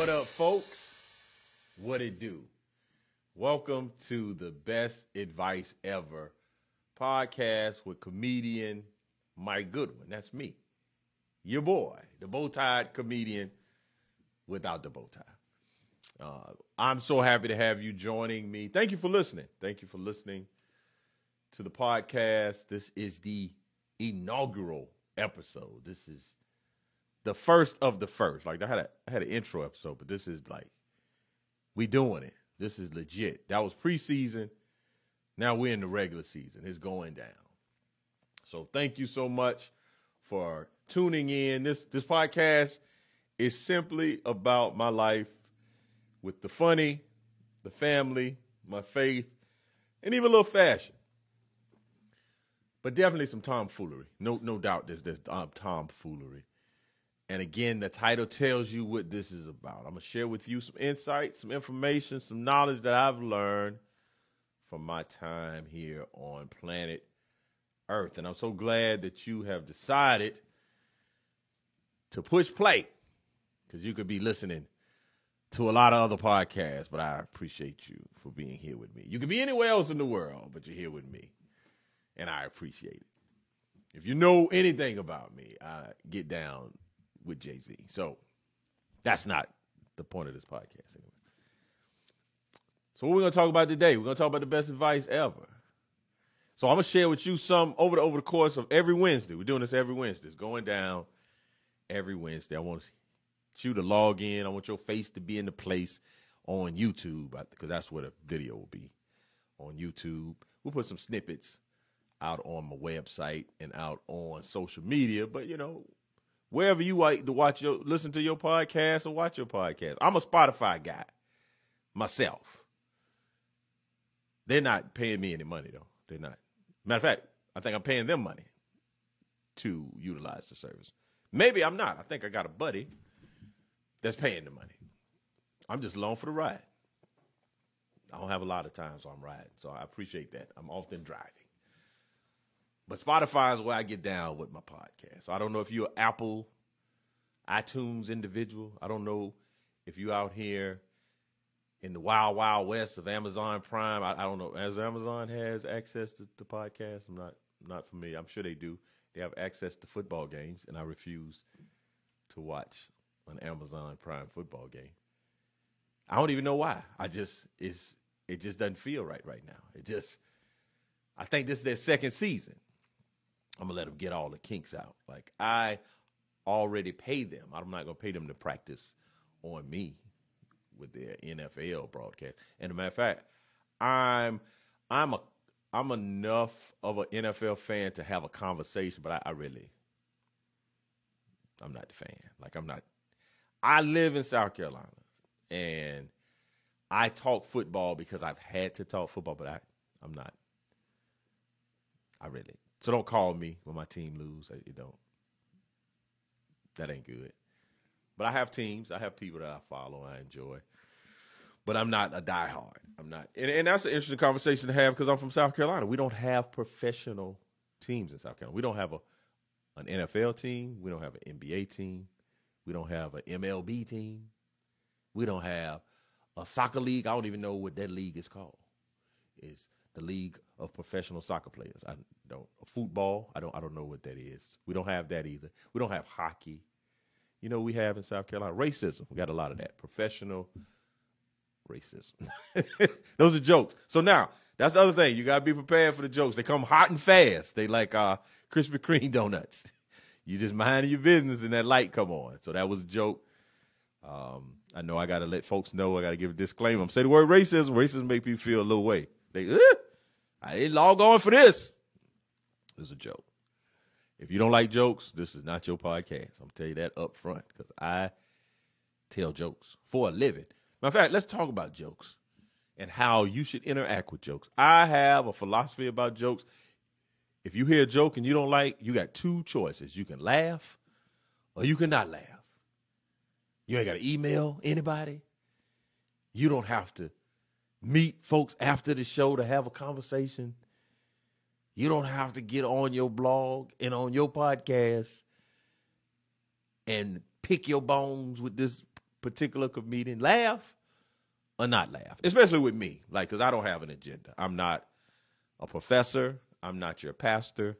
What up, folks? What it do? Welcome to the best advice ever podcast with comedian Mike Goodwin. That's me, your boy, the bow tied comedian without the bow tie. Uh, I'm so happy to have you joining me. Thank you for listening. Thank you for listening to the podcast. This is the inaugural episode. This is the first of the first. Like I had a I had an intro episode, but this is like we doing it. This is legit. That was preseason. Now we're in the regular season. It's going down. So thank you so much for tuning in. This this podcast is simply about my life with the funny, the family, my faith, and even a little fashion. But definitely some tomfoolery. No no doubt there's there's um, tomfoolery. And again, the title tells you what this is about. I'm going to share with you some insights, some information, some knowledge that I've learned from my time here on planet Earth. And I'm so glad that you have decided to push play because you could be listening to a lot of other podcasts, but I appreciate you for being here with me. You could be anywhere else in the world, but you're here with me, and I appreciate it. If you know anything about me, I get down with Jay Z. So that's not the point of this podcast anyway. So what we're gonna talk about today? We're gonna talk about the best advice ever. So I'm gonna share with you some over the over the course of every Wednesday. We're doing this every Wednesday. It's going down every Wednesday. I want you to log in. I want your face to be in the place on YouTube because that's where the video will be on YouTube. We'll put some snippets out on my website and out on social media. But you know, wherever you like to watch your listen to your podcast or watch your podcast. I'm a Spotify guy myself. They're not paying me any money though. They're not. Matter of fact, I think I'm paying them money to utilize the service. Maybe I'm not. I think I got a buddy that's paying the money. I'm just along for the ride. I don't have a lot of time, so I'm riding. So I appreciate that. I'm often driving. But Spotify is where I get down with my podcast. So I don't know if you're Apple, iTunes individual. I don't know if you're out here in the wild, wild west of Amazon Prime. I, I don't know. As Amazon has access to, to podcasts, I'm not not familiar. I'm sure they do. They have access to football games, and I refuse to watch an Amazon Prime football game. I don't even know why. I just it's it just doesn't feel right right now. It just I think this is their second season. I'm gonna let them get all the kinks out. Like I already pay them. I'm not gonna pay them to practice on me with their NFL broadcast. And a matter of fact, I'm I'm a I'm enough of an NFL fan to have a conversation, but I, I really I'm not the fan. Like I'm not. I live in South Carolina, and I talk football because I've had to talk football, but I I'm not. I really so don't call me when my team lose. You don't. That ain't good. But I have teams. I have people that I follow. I enjoy. But I'm not a diehard. I'm not. And, and that's an interesting conversation to have because I'm from South Carolina. We don't have professional teams in South Carolina. We don't have a an NFL team. We don't have an NBA team. We don't have an MLB team. We don't have a soccer league. I don't even know what that league is called. It's the League of Professional Soccer Players. I don't football. I don't I don't know what that is. We don't have that either. We don't have hockey. You know we have in South Carolina racism. We got a lot of that. Professional racism. Those are jokes. So now that's the other thing. You gotta be prepared for the jokes. They come hot and fast. They like uh Krispy Kreme donuts. you just mind your business and that light come on. So that was a joke. Um, I know I gotta let folks know. I gotta give a disclaimer. I'm saying the word racism. Racism make people feel a little way. They, I didn't log on for this. It's a joke. If you don't like jokes, this is not your podcast. I'm tell you that up front because I tell jokes for a living. Matter of fact, let's talk about jokes and how you should interact with jokes. I have a philosophy about jokes. If you hear a joke and you don't like, you got two choices. You can laugh or you cannot laugh. You ain't got to email anybody. You don't have to meet folks after the show to have a conversation. You don't have to get on your blog and on your podcast and pick your bones with this particular comedian laugh or not laugh, especially with me, like because I don't have an agenda. I'm not a professor. I'm not your pastor.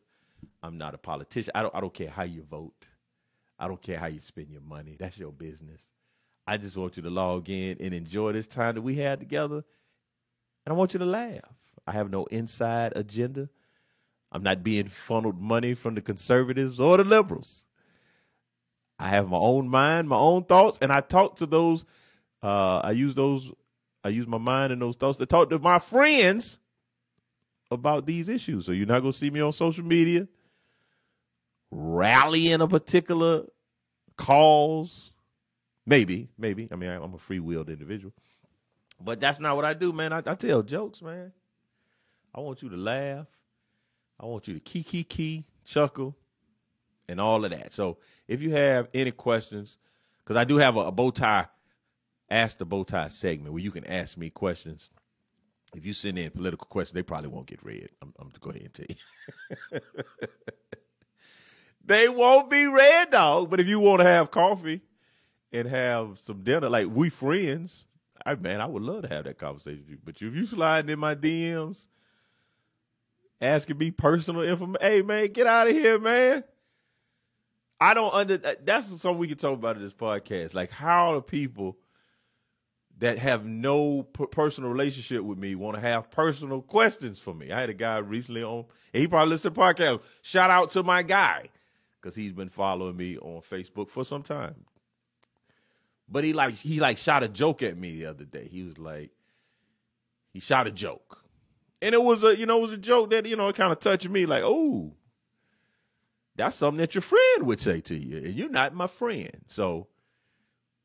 I'm not a politician. I don't. I don't care how you vote. I don't care how you spend your money. That's your business. I just want you to log in and enjoy this time that we had together, and I want you to laugh. I have no inside agenda. I'm not being funneled money from the conservatives or the liberals. I have my own mind, my own thoughts, and I talk to those. Uh, I use those. I use my mind and those thoughts to talk to my friends about these issues. So you're not gonna see me on social media rallying a particular cause. Maybe, maybe. I mean, I'm a free willed individual, but that's not what I do, man. I, I tell jokes, man. I want you to laugh. I want you to key, key, key, chuckle, and all of that. So if you have any questions, because I do have a, a bow tie, ask the bow tie segment where you can ask me questions. If you send in political questions, they probably won't get read. I'm, I'm going to go ahead and tell you. they won't be read, dog. But if you want to have coffee and have some dinner, like we friends, I man, I would love to have that conversation with you. But if you slide in my DMs asking me personal information. Hey man, get out of here, man. I don't under. That's something we can talk about in this podcast. Like how do people that have no personal relationship with me want to have personal questions for me? I had a guy recently on. he probably listened to the podcast. Shout out to my guy because he's been following me on Facebook for some time. But he like he like shot a joke at me the other day. He was like, he shot a joke and it was a, you know, it was a joke that, you know, it kind of touched me like, oh, that's something that your friend would say to you. And you're not my friend. So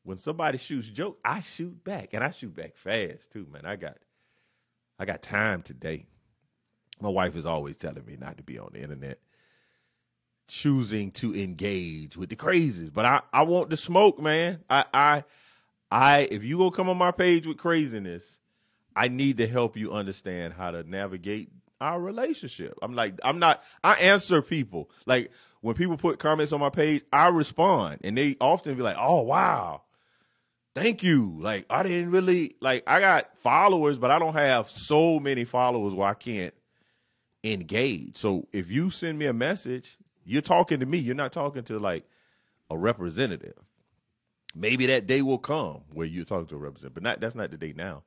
when somebody shoots joke, I shoot back. And I shoot back fast too, man. I got I got time today. My wife is always telling me not to be on the internet, choosing to engage with the crazies. But I, I want the smoke, man. I I I if you gonna come on my page with craziness, I need to help you understand how to navigate our relationship. I'm like, I'm not, I answer people. Like when people put comments on my page, I respond and they often be like, oh, wow. Thank you. Like I didn't really, like I got followers, but I don't have so many followers where I can't engage. So if you send me a message, you're talking to me. You're not talking to like a representative. Maybe that day will come where you're talking to a representative, but not, that's not the day now.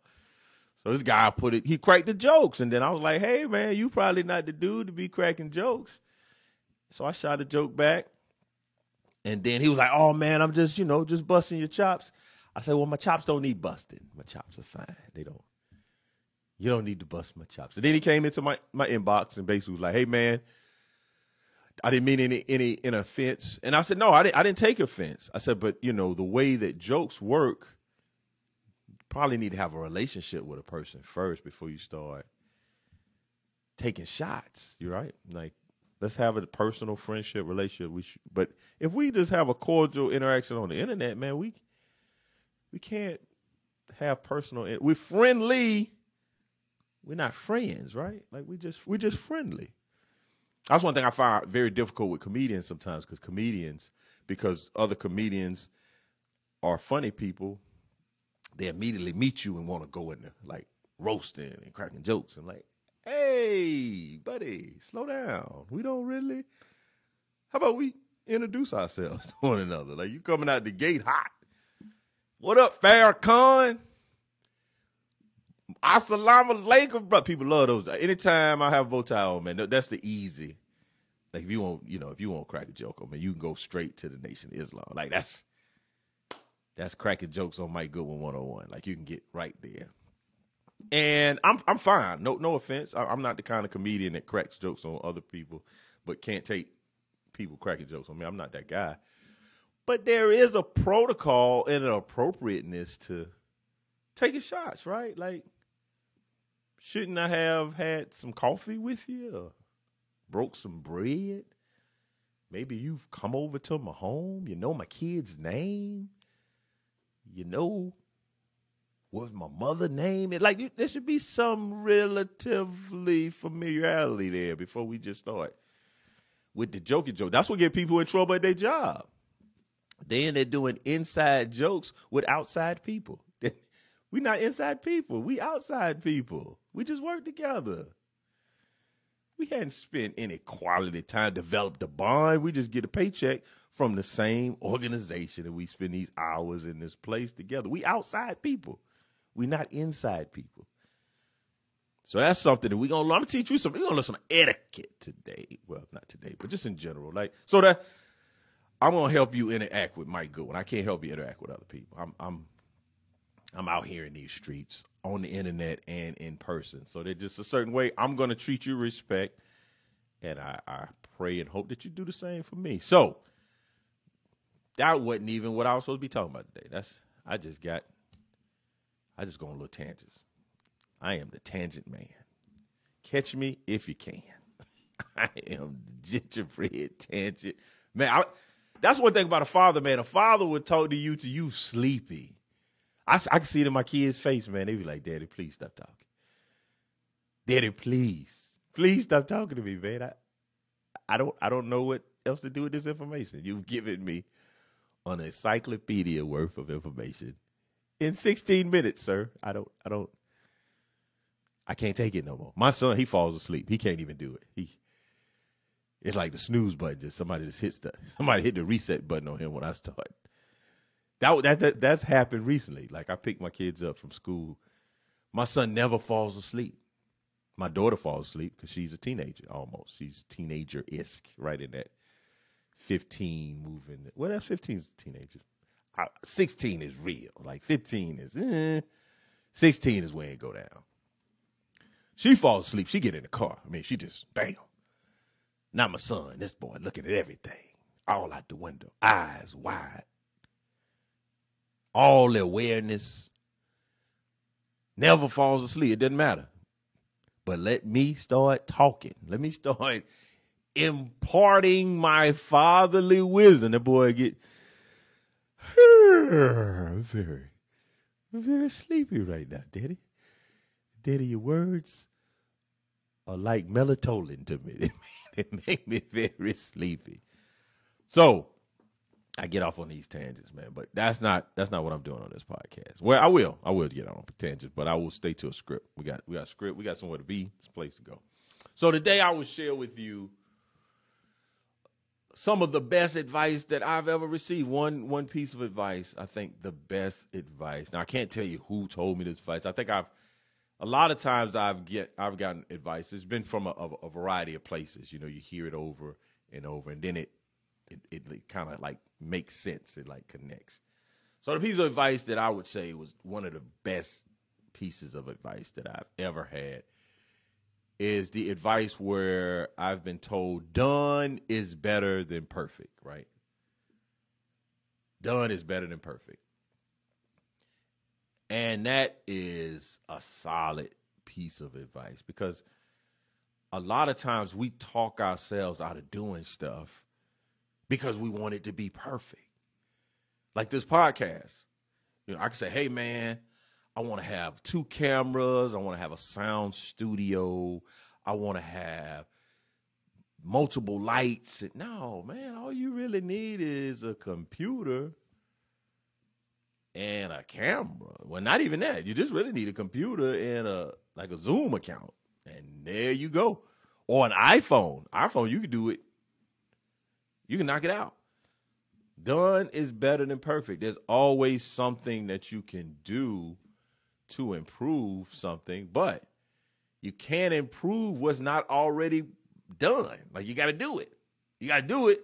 This guy put it, he cracked the jokes. And then I was like, hey, man, you probably not the dude to be cracking jokes. So I shot a joke back. And then he was like, oh, man, I'm just, you know, just busting your chops. I said, well, my chops don't need busting. My chops are fine. They don't. You don't need to bust my chops. And then he came into my, my inbox and basically was like, hey, man, I didn't mean any any, any offense. And I said, no, I didn't, I didn't take offense. I said, but, you know, the way that jokes work – probably need to have a relationship with a person first before you start taking shots. You're right. Like, let's have a personal friendship relationship. We should, but if we just have a cordial interaction on the internet, man, we we can't have personal. We're friendly. We're not friends, right? Like we just we're just friendly. That's one thing I find very difficult with comedians sometimes because comedians, because other comedians are funny people, they immediately meet you and want to go in there like roasting and cracking jokes. and like, hey, buddy, slow down. We don't really. How about we introduce ourselves to one another? Like you coming out the gate hot. What up, Farrakhan? Assalamu alaikum, bro. People love those. Anytime I have a bow tie on, man, that's the easy. Like if you want, you know, if you want to crack a joke on me, you can go straight to the Nation of Islam. Like that's that's cracking jokes on Mike Goodwin 101. Like you can get right there. And I'm I'm fine. No no offense. I, am not the kind of comedian that cracks jokes on other people, but can't take people cracking jokes on me. I'm not that guy. But there is a protocol and an appropriateness to taking shots, right? Like, shouldn't I have had some coffee with you or broke some bread? Maybe you've come over to my home. You know my kid's name you know what my mother name it like there should be some relatively familiarity there before we just start with the jokey joke that's what get people in trouble at their job Then they're doing inside jokes with outside people. We're not inside people. We outside people. We just work together. We hadn't spent any quality time develop the bond. We just get a paycheck from the same organization and we spend these hours in this place together. We outside people. We not inside people. So that's something that we're gonna learn. I'm gonna teach you some we're gonna learn some etiquette today. Well, not today, but just in general. Like so that I'm gonna help you interact with Mike Goodwin. I can't help you interact with other people. I'm I'm I'm out here in these streets, on the internet and in person. So there's just a certain way I'm gonna treat you respect. And I, I pray and hope that you do the same for me. So that wasn't even what I was supposed to be talking about today. That's I just got I just go on little tangents. I am the tangent man. Catch me if you can. I am the gingerbread tangent man. I, that's one thing about a father, man. A father would talk to you to you sleepy. I, I can see it in my kids' face, man. They be like, "Daddy, please stop talking. Daddy, please, please stop talking to me, man. I, I don't, I don't know what else to do with this information. You've given me an encyclopedia worth of information in 16 minutes, sir. I don't, I don't, I can't take it no more. My son, he falls asleep. He can't even do it. He, it's like the snooze button. Just somebody just hits the, somebody hit the reset button on him when I start. That, that, that that's happened recently. Like I picked my kids up from school. My son never falls asleep. My daughter falls asleep because she's a teenager almost. She's teenager isk, right in that 15 moving. Well, that's 15 is teenagers. 16 is real. Like 15 is, eh. 16 is where it go down. She falls asleep. She get in the car. I mean, she just bam. Not my son. This boy looking at everything, all out the window, eyes wide, all awareness. Never falls asleep. It doesn't matter. But let me start talking. Let me start imparting my fatherly wisdom. The boy get very, very sleepy right now, Daddy. Daddy, your words are like melatonin to me. They make me very sleepy. So I get off on these tangents, man. But that's not that's not what I'm doing on this podcast. Well, I will. I will get on tangents, but I will stay to a script. We got we got script, we got somewhere to be, it's a place to go. So today I will share with you some of the best advice that I've ever received. One one piece of advice, I think the best advice. Now I can't tell you who told me this advice. I think I've a lot of times I've get I've gotten advice. It's been from a, a, a variety of places. You know, you hear it over and over, and then it it, it kind of like makes sense. It like connects. So the piece of advice that I would say was one of the best pieces of advice that I've ever had is the advice where I've been told done is better than perfect, right? Done is better than perfect. And that is a solid piece of advice because a lot of times we talk ourselves out of doing stuff because we want it to be perfect. Like this podcast. You know, I can say, hey man, I want to have two cameras. I want to have a sound studio. I want to have multiple lights. No, man, all you really need is a computer and a camera. Well, not even that. You just really need a computer and a like a Zoom account. And there you go. Or an iPhone. iPhone, you can do it. You can knock it out. Done is better than perfect. There's always something that you can do to improve something, but you can't improve what's not already done. Like you got to do it. You got to do it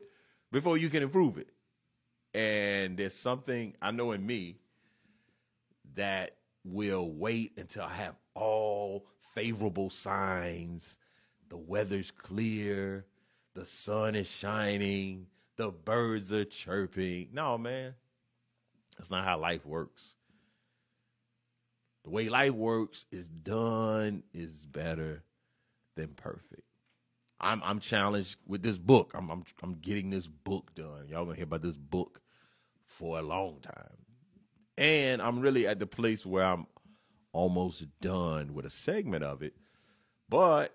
before you can improve it. And there's something I know in me that will wait until I have all favorable signs. The weather's clear, the sun is shining, the birds are chirping. No, man. That's not how life works. The way life works is done is better than perfect. I'm I'm challenged with this book. I'm I'm I'm getting this book done. Y'all gonna hear about this book for a long time. And I'm really at the place where I'm almost done with a segment of it. But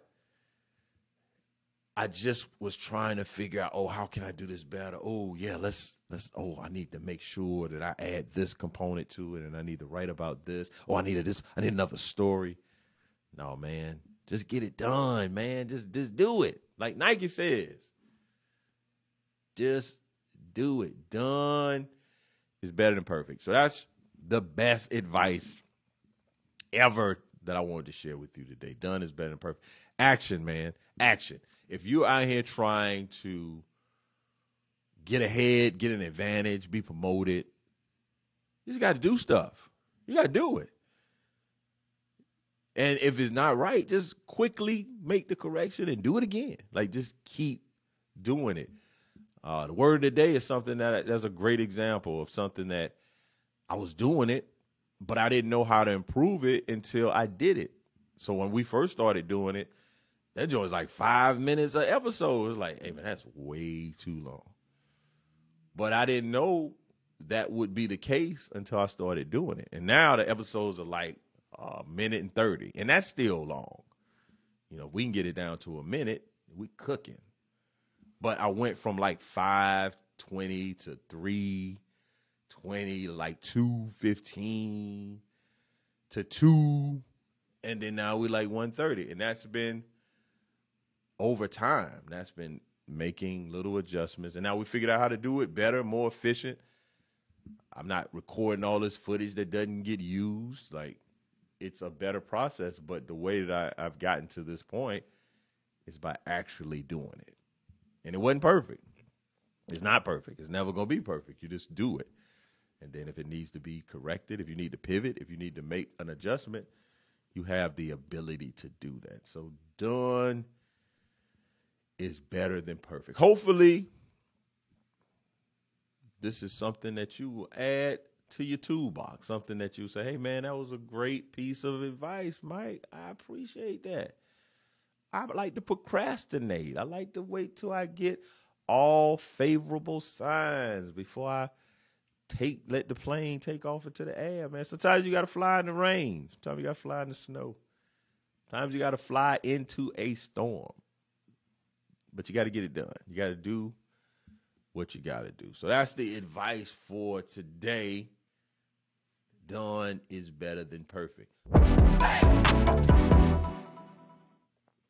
I just was trying to figure out, oh, how can I do this better? Oh, yeah, let's let's. Oh, I need to make sure that I add this component to it, and I need to write about this. Oh, I need this. I need another story. No, man, just get it done, man. Just just do it, like Nike says. Just do it. Done is better than perfect. So that's the best advice ever that I wanted to share with you today. Done is better than perfect. Action, man. Action. If you're out here trying to get ahead, get an advantage, be promoted, you just got to do stuff. You got to do it. And if it's not right, just quickly make the correction and do it again. Like just keep doing it. Uh, the word of the day is something that that's a great example of something that I was doing it, but I didn't know how to improve it until I did it. So when we first started doing it, that joint was like five minutes an episode. It's like, hey man, that's way too long. But I didn't know that would be the case until I started doing it. And now the episodes are like a minute and thirty, and that's still long. You know, we can get it down to a minute, we cooking. But I went from like five twenty to three twenty, like two fifteen to two, and then now we like one thirty, and that's been over time. That's been making little adjustments, and now we figured out how to do it better, more efficient. I'm not recording all this footage that doesn't get used. Like it's a better process, but the way that I, I've gotten to this point is by actually doing it. And it wasn't perfect. It's not perfect. It's never gonna be perfect. You just do it. And then if it needs to be corrected, if you need to pivot, if you need to make an adjustment, you have the ability to do that. So done is better than perfect. Hopefully, this is something that you will add to your toolbox. Something that you say, hey man, that was a great piece of advice, Mike. I appreciate that. I like to procrastinate. I like to wait till I get all favorable signs before I take let the plane take off into the air, man. Sometimes you gotta fly in the rain. Sometimes you gotta fly in the snow. Sometimes you gotta fly into a storm. But you gotta get it done. You gotta do what you gotta do. So that's the advice for today. Done is better than perfect.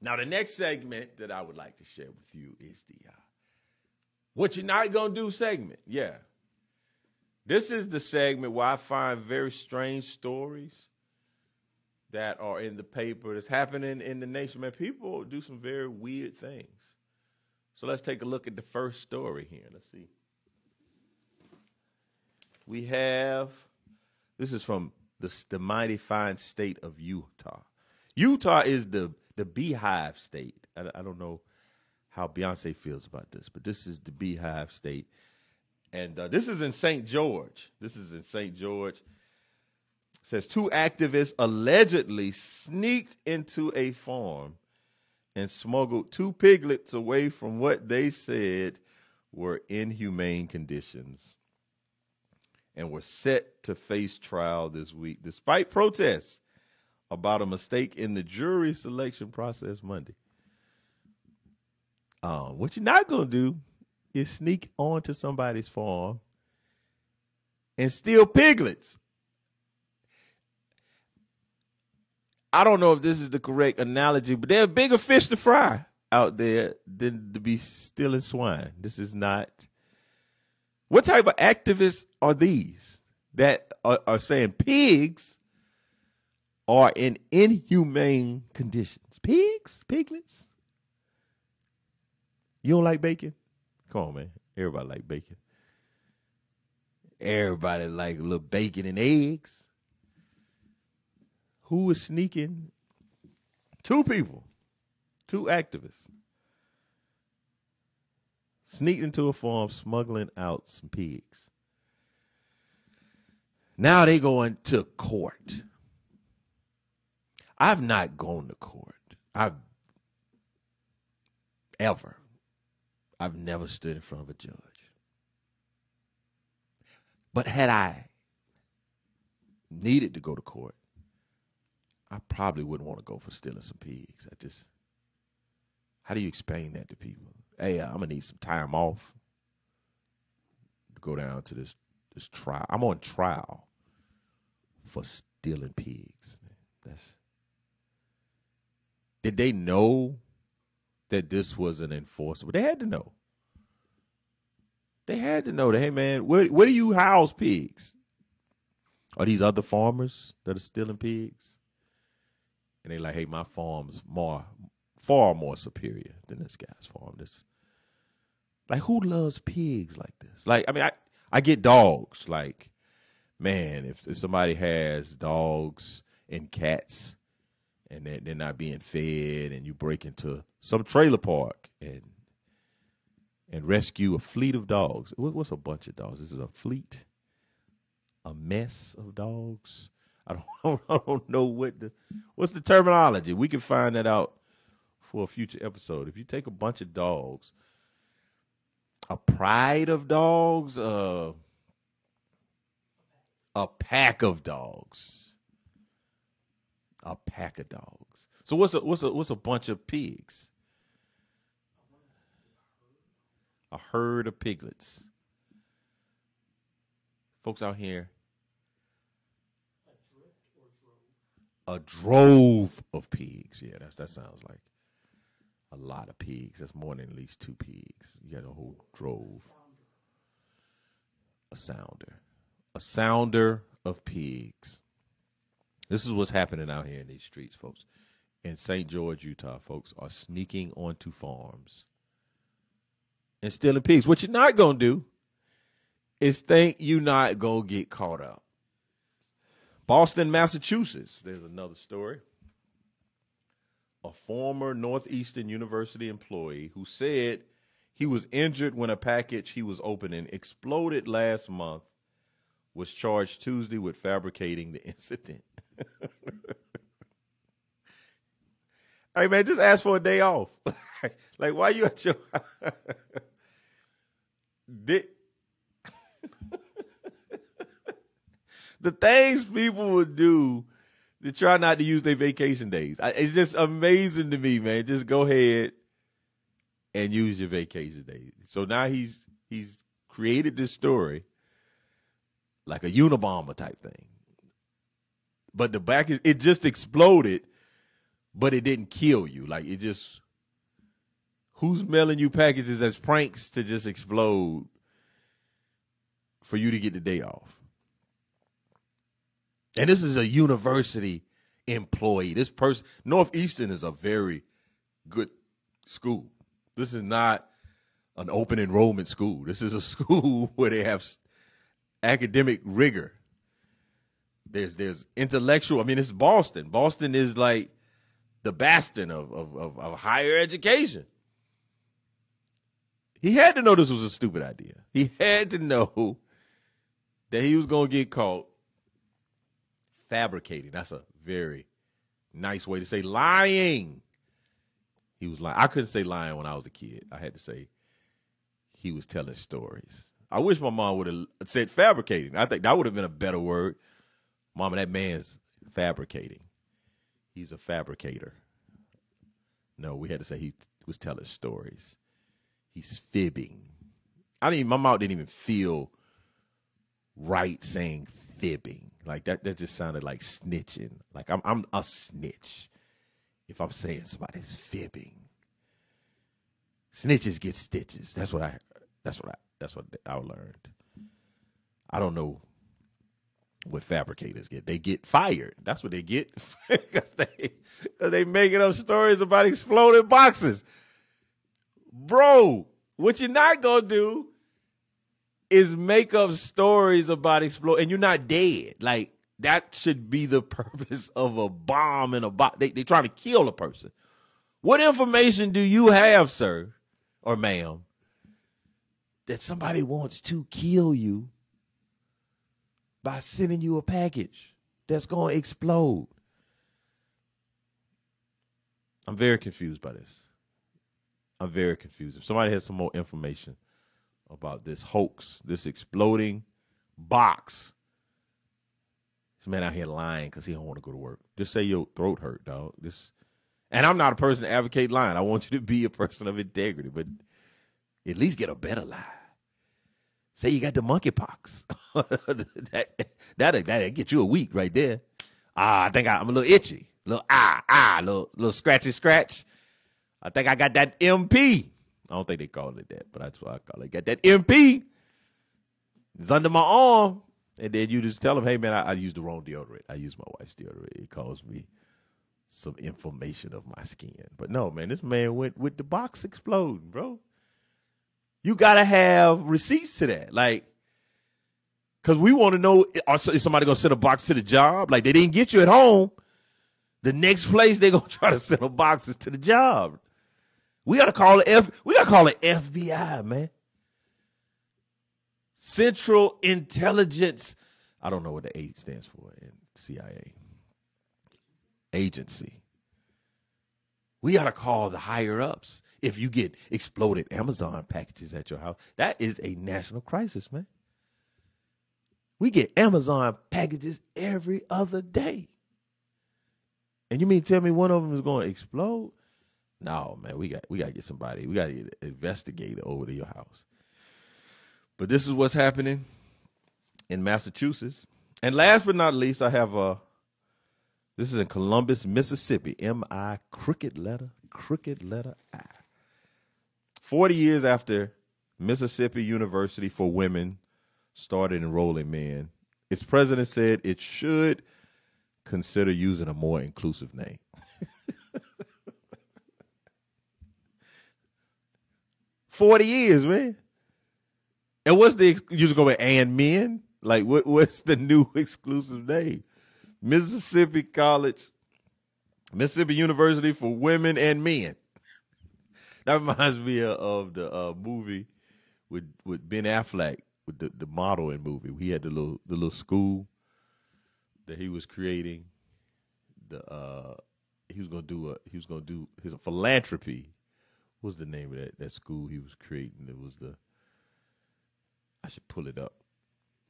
Now, the next segment that I would like to share with you is the uh, what you're not gonna do segment. Yeah. This is the segment where I find very strange stories that are in the paper that's happening in the nation. Man, people do some very weird things. So let's take a look at the first story here. Let's see. We have this is from the, the mighty fine state of Utah. Utah is the the beehive state. I, I don't know how Beyonce feels about this, but this is the beehive state. And uh, this is in St. George. This is in St. George. Says two activists allegedly sneaked into a farm and smuggled two piglets away from what they said were inhumane conditions and were set to face trial this week despite protests about a mistake in the jury selection process Monday. Um, what you're not gonna do is sneak onto somebody's farm and steal piglets. I don't know if this is the correct analogy, but there are bigger fish to fry out there than to be stealing swine. This is not. What type of activists are these that are, are saying pigs are in inhumane conditions. Pigs, piglets. You don't like bacon? Come on, man. Everybody like bacon. Everybody like a little bacon and eggs. Who was sneaking? Two people, two activists, sneaked into a farm smuggling out some pigs. Now they going to court. I've not gone to court. I've ever. I've never stood in front of a judge. But had I needed to go to court, I probably wouldn't want to go for stealing some pigs. I just How do you explain that to people? Hey, uh, I'm gonna need some time off to go down to this this trial. I'm on trial for stealing pigs. That's did they know that this was an enforceable? They had to know. They had to know that, hey man, where where do you house pigs? Are these other farmers that are stealing pigs? And they like, hey, my farm's more far more superior than this guy's farm. This like who loves pigs like this? Like, I mean, I I get dogs. Like, man, if, if somebody has dogs and cats and they're, they're not being fed, and you break into some trailer park and and rescue a fleet of dogs. What's a bunch of dogs? This is a fleet, a mess of dogs. I don't, I don't know what the what's the terminology. We can find that out for a future episode. If you take a bunch of dogs, a pride of dogs, uh, a pack of dogs, a pack of dogs. So what's a what's a what's a bunch of pigs? A herd of piglets. Folks out here. A drove of pigs. Yeah, that's that sounds like a lot of pigs. That's more than at least two pigs. You got a whole drove. A sounder. A sounder of pigs. This is what's happening out here in these streets, folks. In St. George, Utah, folks are sneaking onto farms and stealing pigs. What you're not gonna do is think you're not gonna get caught up. Boston, Massachusetts. There's another story a former Northeastern University employee who said he was injured when a package he was opening exploded last month was charged Tuesday with fabricating the incident. hey man, just ask for a day off. like why you at your. the things people would do to try not to use their vacation days. It's just amazing to me, man. Just go ahead and use your vacation days. So now he's he's created this story like a Unabomber type thing. But the back is it just exploded, but it didn't kill you. Like it just who's mailing you packages as pranks to just explode for you to get the day off? And this is a university employee. This person, Northeastern is a very good school. This is not an open enrollment school. This is a school where they have academic rigor. There's there's intellectual. I mean, it's Boston. Boston is like the bastion of, of, of, of higher education. He had to know this was a stupid idea. He had to know that he was going to get caught fabricating. That's a very nice way to say lying. He was lying. I couldn't say lying when I was a kid. I had to say he was telling stories. I wish my mom would have said fabricating. I think that would have been a better word. Mama, that man's fabricating. He's a fabricator. No, we had to say he was telling stories. He's fibbing. I didn't. My mouth didn't even feel right saying fibbing. Like that that just sounded like snitching. Like I'm I'm a snitch if I'm saying somebody's fibbing. Snitches get stitches. That's what I that's what I that's what I learned. I don't know what fabricators get. They get fired. That's what they get because they cause they making up stories about exploding boxes. Bro, what you're not gonna do is make up stories about explode, and you're not dead. Like that should be the purpose of a bomb and a box. They they trying to kill a person. What information do you have, sir or ma'am, that somebody wants to kill you by sending you a package that's going to explode? I'm very confused by this. I'm very confused. If somebody has some more information about this hoax, this exploding box. This man out here lying because he don't want to go to work. Just say your throat hurt, dog. Just And I'm not a person to advocate lying. I want you to be a person of integrity, but at least get a better lie. Say you got the monkeypox. that that that get you a week right there. Ah, I think I, am a little itchy. Little ah ah, little little scratchy scratch. I think I got that MP. I don't think they call it that, but that's what I call it. Got that MP. It's under my arm. And then you just tell them, hey man, I, I used the wrong deodorant. I used my wife's deodorant. It caused me some inflammation of my skin. But no, man, this man went with the box exploding, bro. You gotta have receipts to that. Like, cause we want to know, is somebody gonna send a box to the job? Like they didn't get you at home. The next place they gonna try to send a boxes to the job. We gotta call it F. We gotta call it FBI, man. Central Intelligence. I don't know what the A stands for in CIA. Agency. We gotta call the higher ups if you get exploded Amazon packages at your house. That is a national crisis, man. We get Amazon packages every other day. And you mean tell me one of them is going to explode? No, man, we got we got to get somebody. We got to get an investigator over to your house. But this is what's happening in Massachusetts. And last but not least, I have a. This is in Columbus, Mississippi. M I crooked letter, crooked letter I. 40 years after Mississippi University for Women started enrolling men, its president said it should consider using a more inclusive name. Forty years, man. And what's the you just go with and men? Like what what's the new exclusive name? Mississippi College, Mississippi University for women and men. That reminds me of, of the uh, movie with with Ben Affleck with the the modeling movie. He had the little the little school that he was creating. The uh, he was gonna do a he was gonna do his philanthropy. What was the name of that that school he was creating? It was the I should pull it up,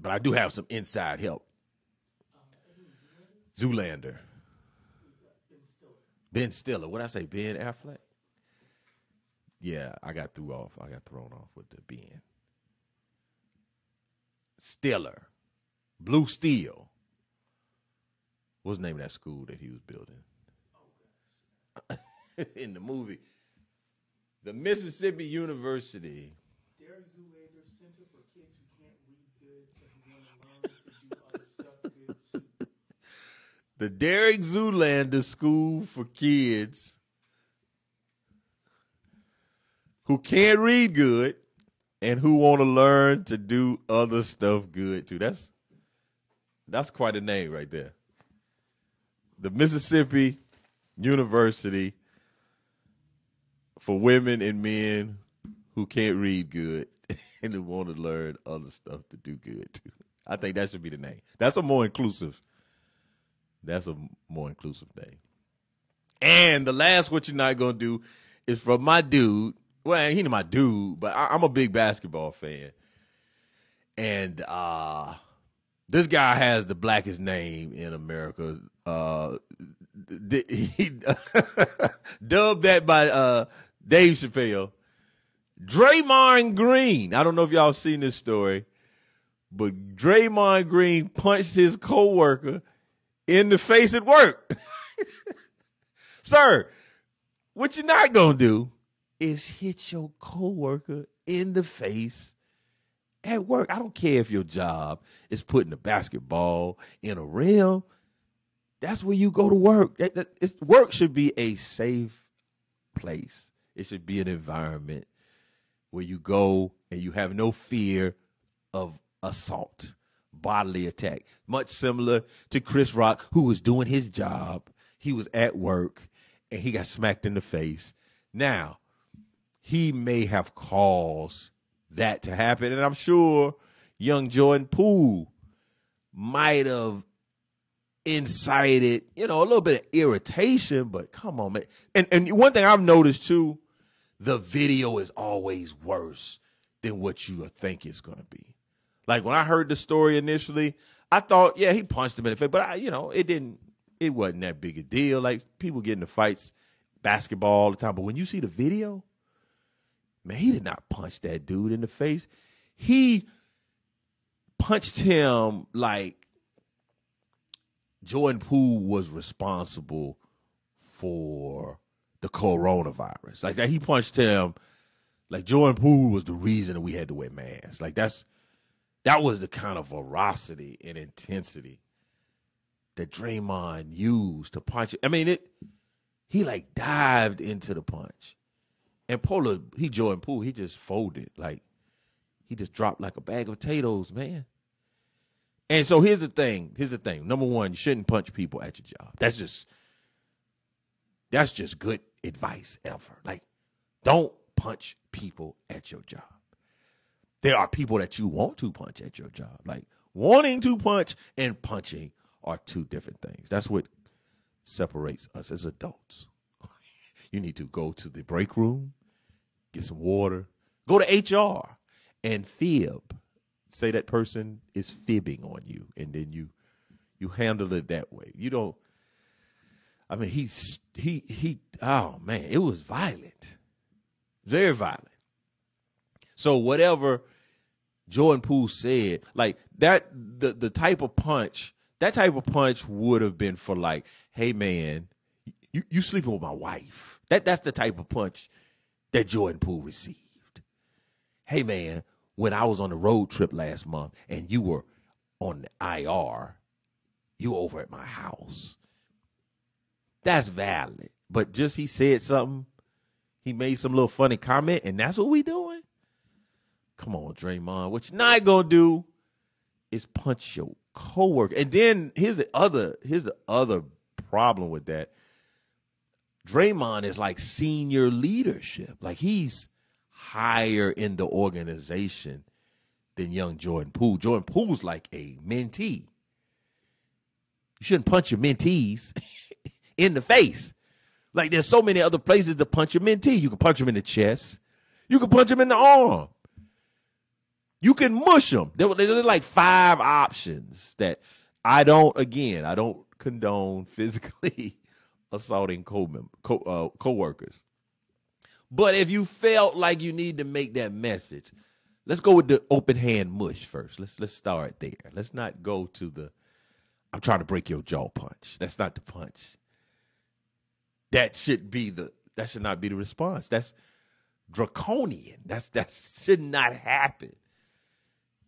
but I do have some inside help. Zoolander. Ben Stiller. What I say? Ben Affleck yeah, I got threw off. I got thrown off with the Ben. Stiller, Blue Steel. What's the name of that school that he was building? Oh, In the movie, the Mississippi University. Derek Zoolander Center for Kids Who Can't Read Good but who want to learn to do other stuff good too. The Derek Zoolander School for Kids who can't read good and who want to learn to do other stuff good too. That's that's quite a name right there. The Mississippi University for women and men who can't read good and who want to learn other stuff to do good too. I think that should be the name. That's a more inclusive. That's a more inclusive name. And the last what you're not gonna do is from my dude well, he he's my dude, but I, am a big basketball fan. And uh, this guy has the blackest name in America. Uh, he dubbed that by uh, Dave Chappelle. Draymond Green. I don't know if y'all seen this story, but Draymond Green punched his coworker in the face at work. Sir, what you're not gonna do is hit your coworker in the face at work. I don't care if your job is putting a basketball in a rim. That's where you go to work. work should be a safe place. It should be an environment where you go and you have no fear of assault, bodily attack. Much similar to Chris Rock, who was doing his job. He was at work and he got smacked in the face. Now, he may have caused that to happen. And I'm sure young Jordan Poole might have incited, you know, a little bit of irritation, but come on, man. And and one thing I've noticed too, the video is always worse than what you think it's gonna be. Like when I heard the story initially, I thought, yeah, he punched him in the face, but I, you know, it didn't, it wasn't that big a deal. Like people get into fights basketball all the time. But when you see the video, man, he did not punch that dude in the face. He punched him like Jordan Poole was responsible for the coronavirus. Like that, he punched him like Jordan Poole was the reason that we had to wear masks. Like that's that was the kind of ferocity and intensity that Draymond used to punch. I mean, it he like dived into the punch. And Pola, uh, he Jordan Poole, he just folded. Like he just dropped like a bag of potatoes, man. And so here's the thing. Here's the thing. Number one, you shouldn't punch people at your job. That's just that's just good advice ever. Like, don't punch people at your job. There are people that you want to punch at your job. Like wanting to punch and punching are two different things. That's what separates us as adults. you need to go to the break room, get some water, go to HR and fib. Say that person is fibbing on you and then you you handle it that way. You don't I mean he's he he oh man, it was violent. Very violent. So whatever Jordan Poole said, like that the the type of punch, that type of punch would have been for like, hey man, you you sleeping with my wife. That that's the type of punch that Jordan Poole received. Hey man, when I was on the road trip last month and you were on the IR, you were over at my house. That's valid. But just he said something, he made some little funny comment, and that's what we doing. Come on, Draymond. What you're not gonna do is punch your coworker. And then here's the other here's the other problem with that. Draymond is like senior leadership. Like he's higher in the organization than young Jordan Poole. Jordan Poole's like a mentee. You shouldn't punch your mentees in the face. Like there's so many other places to punch your mentee. You can punch him in the chest. You can punch him in the arm. You can mush them. There, there's like five options that I don't. Again, I don't condone physically assaulting co co uh, coworkers. But if you felt like you need to make that message, let's go with the open hand mush first. Let's let's start there. Let's not go to the I'm trying to break your jaw punch. That's not the punch. That should be the that should not be the response. That's draconian. That's that should not happen.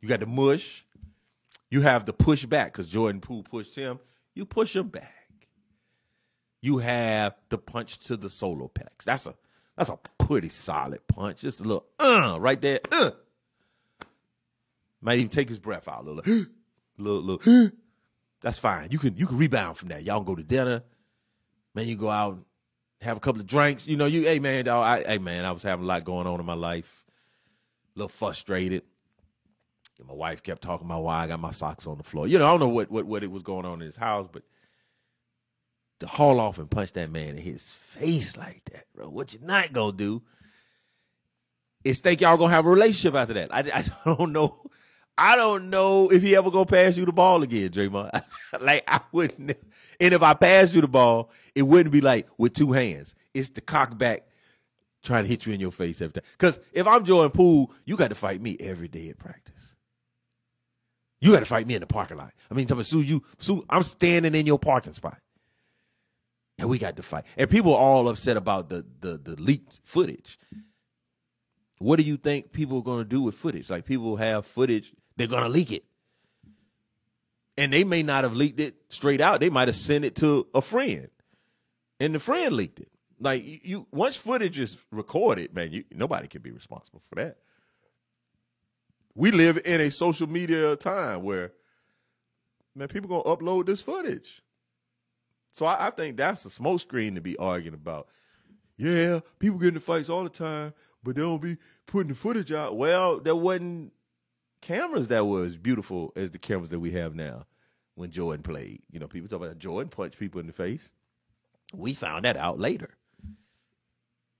You got the mush. You have the push back because Jordan Poole pushed him. You push him back. You have the punch to the solo plex. That's a that's a pretty solid punch. Just a little uh right there. Uh. Might even take his breath out a little. little, little. That's fine. You can you can rebound from that. Y'all can go to dinner. Man, you go out, have a couple of drinks. You know, you hey man, dog, I, hey man, I was having a lot going on in my life. A little frustrated. And my wife kept talking about why I got my socks on the floor. You know, I don't know what, what, what it was going on in his house, but to haul off and punch that man in his face like that, bro, what you not gonna do is think y'all gonna have a relationship after that. I, I don't know. I don't know if he ever gonna pass you the ball again, Draymond. like I wouldn't. And if I pass you the ball, it wouldn't be like with two hands. It's the cock back trying to hit you in your face every time. Because if I'm Jordan Poole, you got to fight me every day at practice. You got to fight me in the parking lot. I mean, Sue, you, Sue, I'm standing in your parking spot, and we got to fight. And people are all upset about the the the leaked footage. What do you think people are going to do with footage? Like people have footage, they're to leak it, and they may not have leaked it straight out. They might have sent it to a friend, and the friend leaked it. Like you, you once footage is recorded, man, you, nobody can be responsible for that we live in a social media time where man, people gonna upload this footage. So I, I think that's a smokescreen to be arguing about. Yeah, people get into fights all the time, but they don't be putting the footage out. Well, that wasn't cameras that was beautiful as the cameras that we have now when Jordan played. You know, people talk about Jordan punched people in the face. We found that out later.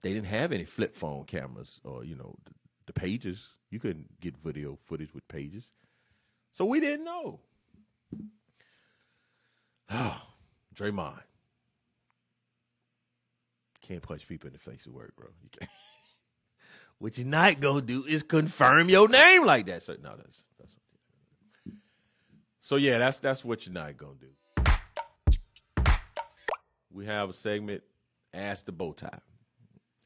They didn't have any flip phone cameras or, you know, the, the pages you couldn't get video footage with pages. So we didn't know. Oh, Draymond. can't punch people in the face at work, bro. You can't. what you're not gonna do is confirm your name like that. So no, that's that's. So yeah, that's that's what you're not gonna do. We have a segment, Ask the Bow Tie.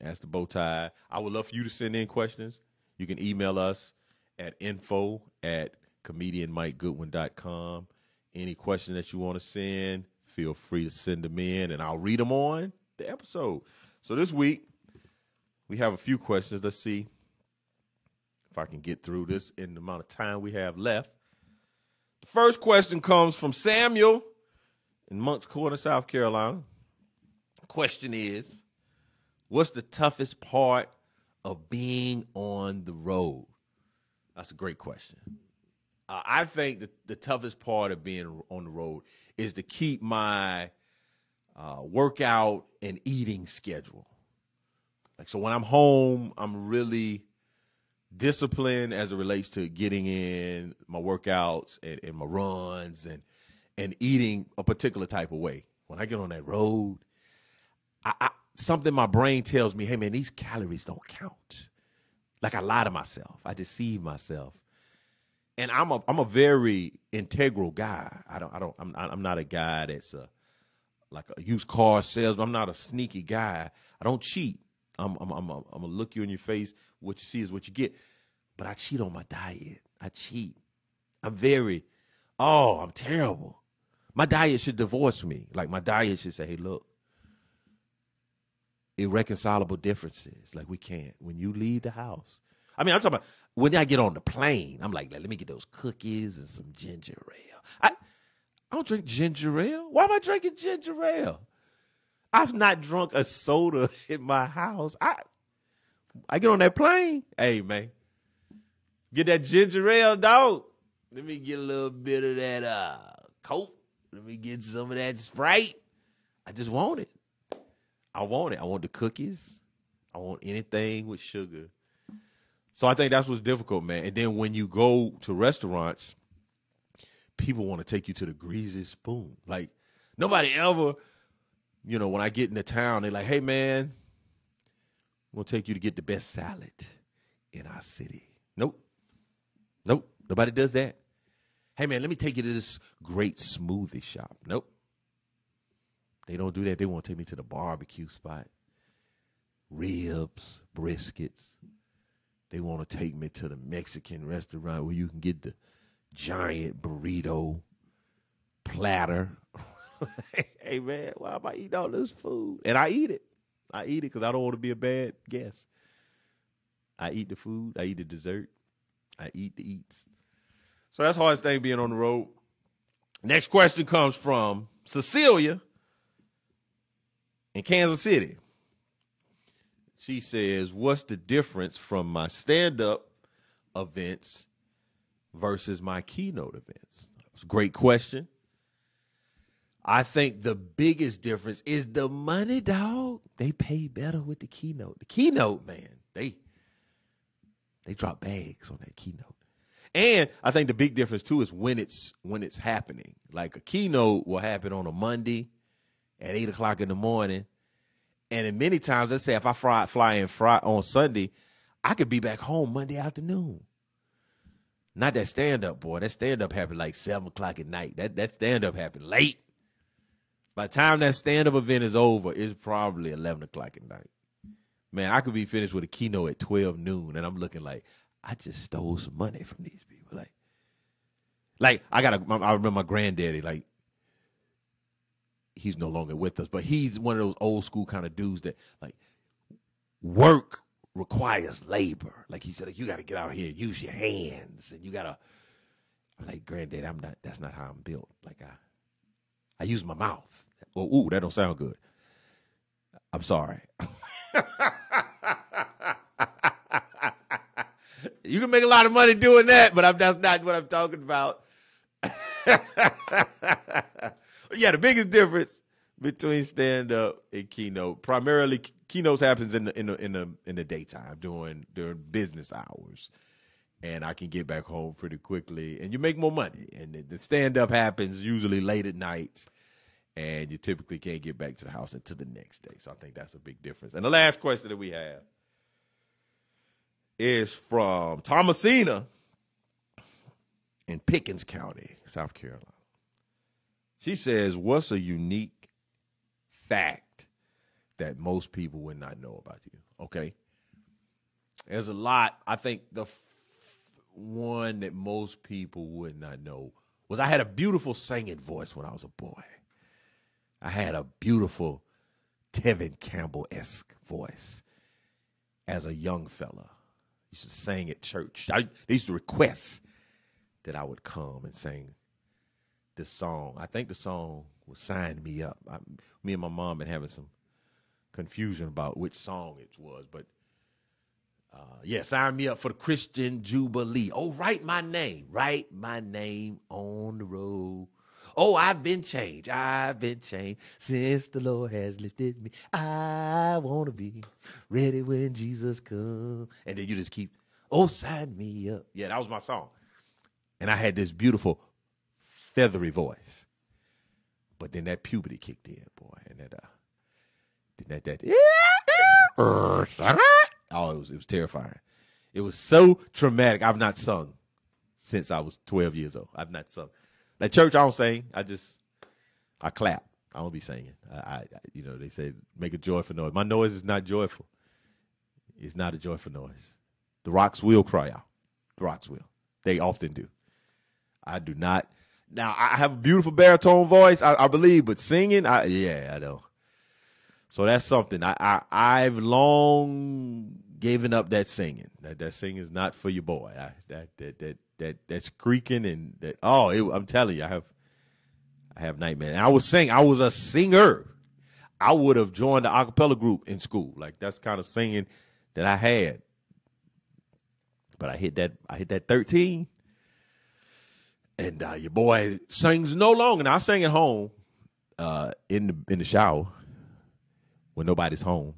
Ask the Bow Tie. I would love for you to send in questions. You can email us at info at comedianmikegoodwin.com. Any question that you want to send, feel free to send them in and I'll read them on the episode. So this week, we have a few questions. Let's see if I can get through this in the amount of time we have left. The first question comes from Samuel in Moncks Corner, South Carolina. Question is What's the toughest part of being on the road? That's a great question. Uh, I think the, the toughest part of being on the road is to keep my uh, workout and eating schedule. Like so, when I'm home, I'm really disciplined as it relates to getting in my workouts and, and my runs and and eating a particular type of way. When I get on that road, I, I something my brain tells me, hey man, these calories don't count. Like I lie to myself, I deceive myself, and I'm a I'm a very integral guy. I don't I don't I'm I'm not a guy that's a like a used car salesman. I'm not a sneaky guy. I don't cheat. I'm I'm I'm I'm gonna look you in your face. What you see is what you get. But I cheat on my diet. I cheat. I'm very oh I'm terrible. My diet should divorce me. Like my diet should say, hey look, irreconcilable differences. Like we can't. When you leave the house, I mean, I'm talking about when I get on the plane. I'm like, let me get those cookies and some ginger ale. I I don't drink ginger ale. Why am I drinking ginger ale? I've not drunk a soda in my house. I I get on that plane. Hey man, get that ginger ale, dog. Let me get a little bit of that uh coke. Let me get some of that Sprite. I just want it. I want it. I want the cookies. I want anything with sugar. So I think that's what's difficult, man. And then when you go to restaurants, people want to take you to the greasy spoon. Like nobody ever, you know, when I get into town, they're like, "Hey, man, we'll take you to get the best salad in our city." Nope, nope, nobody does that. Hey, man, let me take you to this great smoothie shop. Nope, they don't do that. They want to take me to the barbecue spot. Ribs, briskets. They want to take me to the Mexican restaurant where you can get the giant burrito platter. hey man, why am I eating all this food? And I eat it. I eat it because I don't want to be a bad guest. I eat the food. I eat the dessert. I eat the eats. So that's hardest thing being on the road. Next question comes from Cecilia in Kansas City. She says, What's the difference from my stand up events versus my keynote events? Great question. I think the biggest difference is the money, dog. They pay better with the keynote. The keynote, man, they they drop bags on that keynote. And I think the big difference too is when it's when it's happening. Like a keynote will happen on a Monday at eight o'clock in the morning. And in many times, let's say if I fly, fly in fry on Sunday, I could be back home Monday afternoon. Not that stand up, boy. That stand up happened like seven o'clock at night. That that stand up happened late. By the time that stand up event is over, it's probably eleven o'clock at night. Man, I could be finished with a keynote at twelve noon, and I'm looking like I just stole some money from these people. Like, like I got. I remember my granddaddy. Like, he's no longer with us, but he's one of those old school kind of dudes that like work requires labor. Like he said, like, you got to get out here, and use your hands, and you gotta. I'm like, granddad, I'm not. That's not how I'm built. Like I, I use my mouth. Oh, ooh, that don't sound good. I'm sorry. you can make a lot of money doing that, but I'm, that's not what I'm talking about. yeah, the biggest difference between stand up and keynote, primarily keynotes happens in the in the in the in the daytime during during business hours, and I can get back home pretty quickly, and you make more money. And the, the stand up happens usually late at night, and you typically can't get back to the house until the next day. So I think that's a big difference. And the last question that we have is from Thomasina in Pickens County, South Carolina. She says, What's a unique fact that most people would not know about you? Okay. There's a lot. I think the f- one that most people would not know was I had a beautiful singing voice when I was a boy. I had a beautiful Tevin Campbell esque voice as a young fella. Used to sing at church. I they used to request that I would come and sing this song. I think the song was "Sign Me Up." I, me and my mom been having some confusion about which song it was, but uh, yeah, sign me up for the Christian Jubilee. Oh, write my name, write my name on the road. Oh, I've been changed. I've been changed since the Lord has lifted me. I want to be ready when Jesus comes. And then you just keep, oh, sign me up. Yeah, that was my song. And I had this beautiful feathery voice. But then that puberty kicked in, boy. And that, uh, then that, that, oh, it was, it was terrifying. It was so traumatic. I've not sung since I was 12 years old. I've not sung. At church, I don't sing. I just I clap. I don't be singing. I, I you know they say make a joyful noise. My noise is not joyful. It's not a joyful noise. The rocks will cry out. The rocks will. They often do. I do not. Now I have a beautiful baritone voice, I, I believe, but singing, I yeah, I don't. So that's something I, I I've long given up that singing. That that singing is not for your boy. I, that that that that that's creaking and that oh it, I'm telling you I have I have nightmares. And I was sing I was a singer. I would have joined the acapella group in school. Like that's kind of singing that I had. But I hit that I hit that 13. And uh, your boy sings no longer. And I sing at home uh, in the in the shower when nobody's home,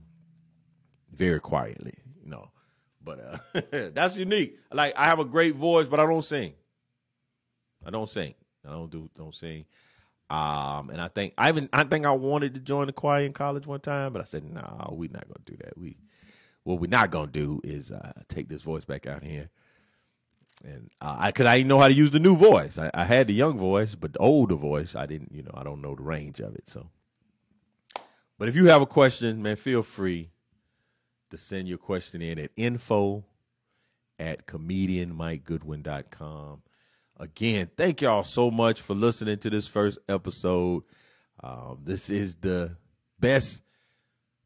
very quietly, know. But uh, that's unique. Like I have a great voice, but I don't sing. I don't sing. I don't do don't sing. Um, and I think I even I think I wanted to join the choir in college one time, but I said, no, nah, we're not gonna do that. We what we're not gonna do is uh, take this voice back out here. And uh, I, cause I didn't know how to use the new voice. I, I had the young voice, but the older voice, I didn't, you know, I don't know the range of it. So, but if you have a question, man, feel free to send your question in at info at comedianmikegoodwin.com. Again, thank y'all so much for listening to this first episode. Um, this is the best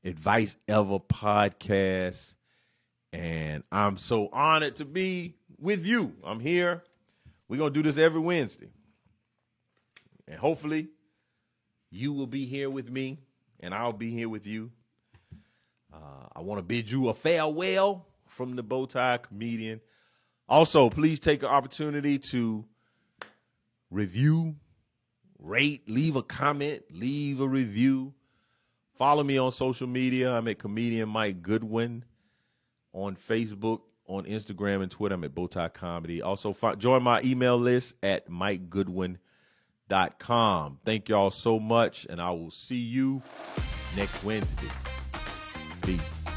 advice ever podcast. And I'm so honored to be with you. I'm here. We're going to do this every Wednesday. And hopefully, you will be here with me, and I'll be here with you. Uh, I want to bid you a farewell from the Bowtie Comedian. Also, please take an opportunity to review, rate, leave a comment, leave a review. Follow me on social media. I'm at Comedian Mike Goodwin on Facebook, on Instagram, and Twitter. I'm at Bowtie Comedy. Also, join my email list at MikeGoodwin.com. Thank y'all so much, and I will see you next Wednesday. Peace.